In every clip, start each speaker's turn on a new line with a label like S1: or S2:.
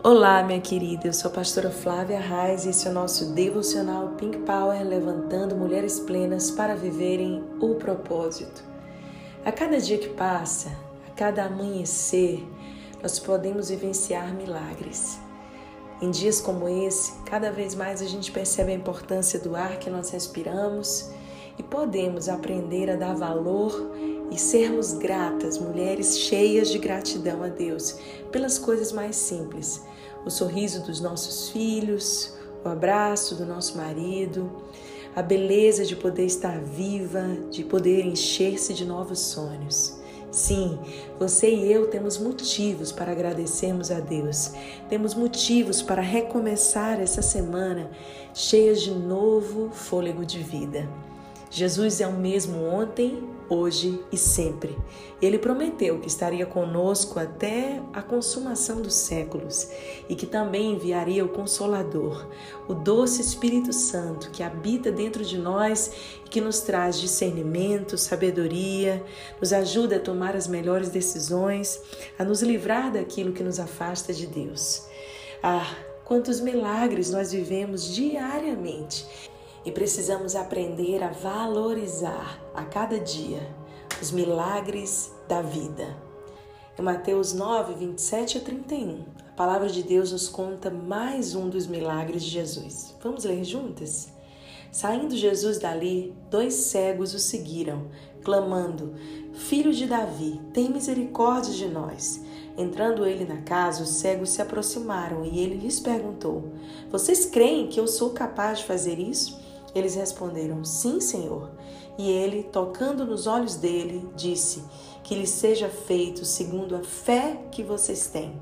S1: Olá, minha querida. Eu sou a pastora Flávia Reis e esse é o nosso devocional Pink Power levantando mulheres plenas para viverem o propósito. A cada dia que passa, a cada amanhecer, nós podemos vivenciar milagres. Em dias como esse, cada vez mais a gente percebe a importância do ar que nós respiramos e podemos aprender a dar valor e sermos gratas, mulheres cheias de gratidão a Deus pelas coisas mais simples. O sorriso dos nossos filhos, o abraço do nosso marido, a beleza de poder estar viva, de poder encher-se de novos sonhos. Sim, você e eu temos motivos para agradecermos a Deus. Temos motivos para recomeçar essa semana cheias de novo fôlego de vida. Jesus é o mesmo ontem, hoje e sempre. Ele prometeu que estaria conosco até a consumação dos séculos e que também enviaria o Consolador, o doce Espírito Santo que habita dentro de nós e que nos traz discernimento, sabedoria, nos ajuda a tomar as melhores decisões, a nos livrar daquilo que nos afasta de Deus. Ah, quantos milagres nós vivemos diariamente e precisamos aprender a valorizar a cada dia os milagres da vida. Em Mateus 9, 27 a 31, a palavra de Deus nos conta mais um dos milagres de Jesus. Vamos ler juntas? Saindo Jesus dali, dois cegos o seguiram, clamando: Filho de Davi, tem misericórdia de nós. Entrando ele na casa, os cegos se aproximaram e ele lhes perguntou: Vocês creem que eu sou capaz de fazer isso? Eles responderam: Sim, Senhor. E ele, tocando nos olhos dele, disse: Que lhe seja feito segundo a fé que vocês têm.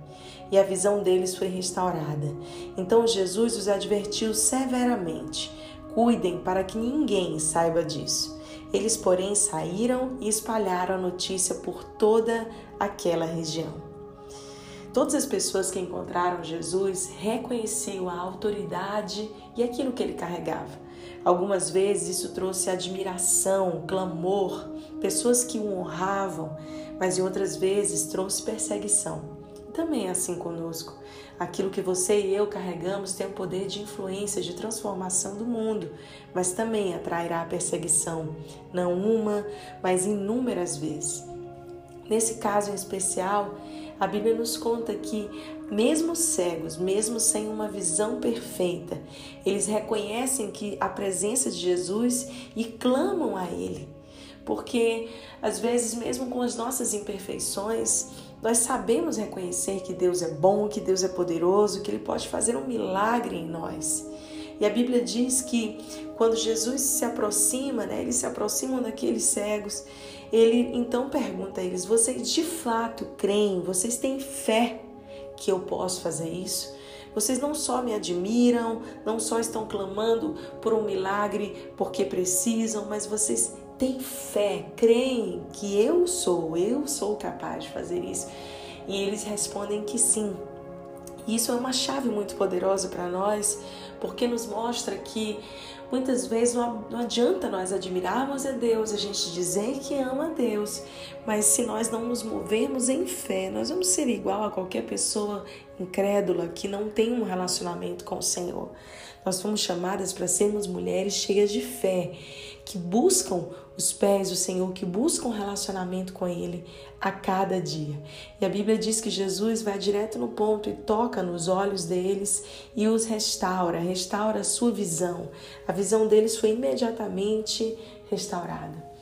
S1: E a visão deles foi restaurada. Então Jesus os advertiu severamente: Cuidem para que ninguém saiba disso. Eles, porém, saíram e espalharam a notícia por toda aquela região. Todas as pessoas que encontraram Jesus reconheciam a autoridade e aquilo que ele carregava. Algumas vezes isso trouxe admiração, clamor, pessoas que o honravam, mas em outras vezes trouxe perseguição. Também é assim conosco. Aquilo que você e eu carregamos tem o poder de influência, de transformação do mundo, mas também atrairá a perseguição, não uma, mas inúmeras vezes. Nesse caso em especial, a Bíblia nos conta que, mesmo cegos, mesmo sem uma visão perfeita, eles reconhecem que a presença de Jesus e clamam a Ele. Porque, às vezes, mesmo com as nossas imperfeições, nós sabemos reconhecer que Deus é bom, que Deus é poderoso, que Ele pode fazer um milagre em nós. E a Bíblia diz que quando Jesus se aproxima, né, eles se aproximam daqueles cegos, ele então pergunta a eles: vocês de fato creem, vocês têm fé que eu posso fazer isso? Vocês não só me admiram, não só estão clamando por um milagre porque precisam, mas vocês têm fé, creem que eu sou, eu sou capaz de fazer isso. E eles respondem que sim. Isso é uma chave muito poderosa para nós, porque nos mostra que muitas vezes não, adianta nós admirarmos a Deus, a gente dizer que ama a Deus, mas se nós não nos movermos em fé, nós vamos ser igual a qualquer pessoa incrédula que não tem um relacionamento com o Senhor. Nós fomos chamadas para sermos mulheres cheias de fé, que buscam os pés do Senhor, que buscam relacionamento com Ele a cada dia. E a Bíblia diz que Jesus vai direto no ponto e toca nos olhos deles e os restaura, restaura a sua visão. A visão deles foi imediatamente restaurada.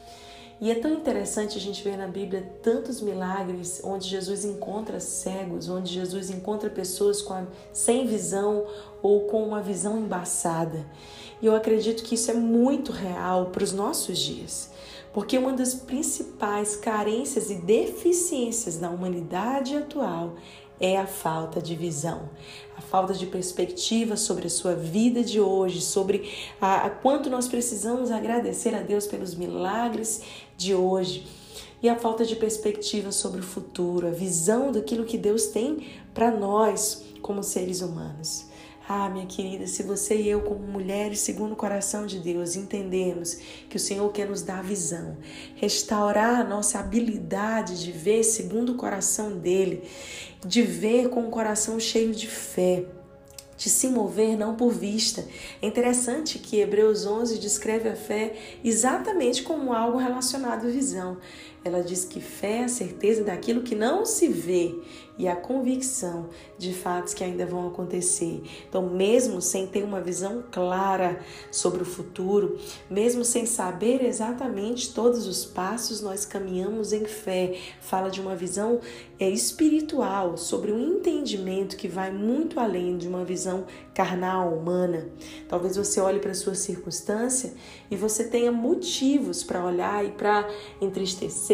S1: E é tão interessante a gente ver na Bíblia tantos milagres onde Jesus encontra cegos, onde Jesus encontra pessoas com a, sem visão ou com uma visão embaçada. E eu acredito que isso é muito real para os nossos dias, porque uma das principais carências e deficiências da humanidade atual é a falta de visão, a falta de perspectiva sobre a sua vida de hoje, sobre a, a quanto nós precisamos agradecer a Deus pelos milagres de hoje e a falta de perspectiva sobre o futuro, a visão daquilo que Deus tem para nós como seres humanos. Ah, minha querida, se você e eu, como mulheres segundo o coração de Deus, entendemos que o Senhor quer nos dar visão, restaurar a nossa habilidade de ver segundo o coração dele, de ver com o coração cheio de fé, de se mover não por vista. É interessante que Hebreus 11 descreve a fé exatamente como algo relacionado à visão. Ela diz que fé é a certeza daquilo que não se vê e a convicção de fatos que ainda vão acontecer. Então, mesmo sem ter uma visão clara sobre o futuro, mesmo sem saber exatamente todos os passos, nós caminhamos em fé. Fala de uma visão é, espiritual, sobre um entendimento que vai muito além de uma visão carnal, humana. Talvez você olhe para a sua circunstância e você tenha motivos para olhar e para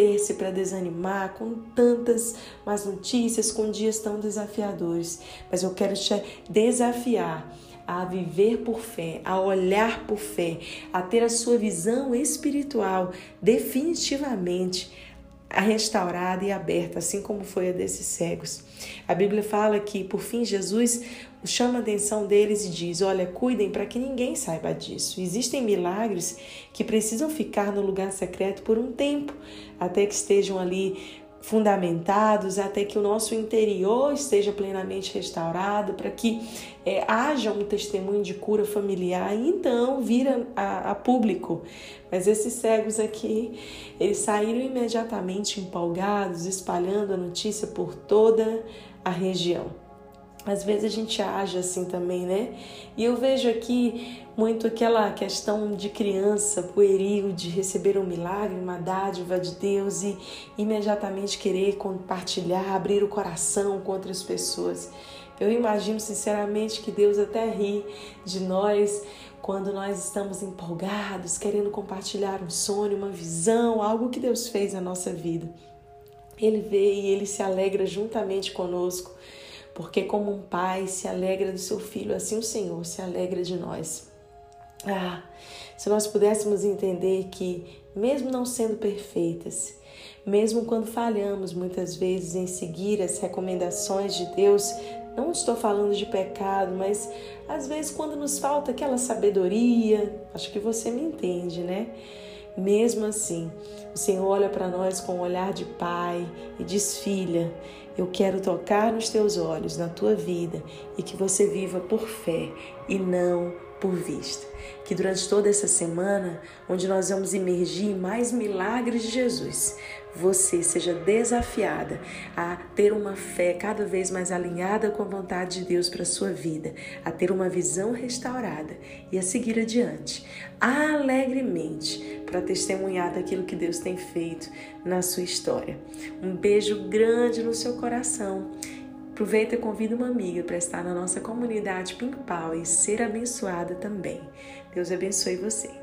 S1: entristecer-se, para desanimar com tantas más notícias, com dias tão desafiadores. Mas eu quero te desafiar a viver por fé, a olhar por fé, a ter a sua visão espiritual definitivamente restaurada e aberta, assim como foi a desses cegos. A Bíblia fala que, por fim, Jesus chama a atenção deles e diz: Olha, cuidem para que ninguém saiba disso. Existem milagres que precisam ficar no lugar secreto por um tempo, até que estejam ali fundamentados, até que o nosso interior esteja plenamente restaurado, para que é, haja um testemunho de cura familiar e então vira a, a, público. Mas esses cegos aqui, eles saíram imediatamente empolgados, espalhando a notícia por toda a região. Às vezes a gente age assim também, né? E eu vejo aqui muito aquela questão de criança pueril, de receber um milagre, uma dádiva de Deus e imediatamente querer compartilhar, abrir o coração com outras pessoas. Eu imagino sinceramente que Deus até ri de nós quando nós estamos empolgados, querendo compartilhar um sonho, uma visão, algo que Deus fez na nossa vida. Ele vê e ele se alegra juntamente conosco porque como um pai se alegra do seu filho, assim o Senhor se alegra de nós. Ah, se nós pudéssemos entender que, mesmo não sendo perfeitas, mesmo quando falhamos muitas vezes em seguir as recomendações de Deus, não estou falando de pecado, mas às vezes quando nos falta aquela sabedoria, acho que você me entende, né? Mesmo assim, o Senhor olha para nós com um olhar de pai e diz: Filha, eu quero tocar nos teus olhos, na tua vida e que você viva por fé e não por vista. Que durante toda essa semana, onde nós vamos emergir em mais milagres de Jesus, você seja desafiada a ter uma fé cada vez mais alinhada com a vontade de Deus para a sua vida, a ter uma visão restaurada e a seguir adiante, alegremente, para testemunhar daquilo que Deus tem feito na sua história. Um beijo grande no seu coração. Aproveita e convida uma amiga para estar na nossa comunidade Power e ser abençoada também. Deus abençoe você.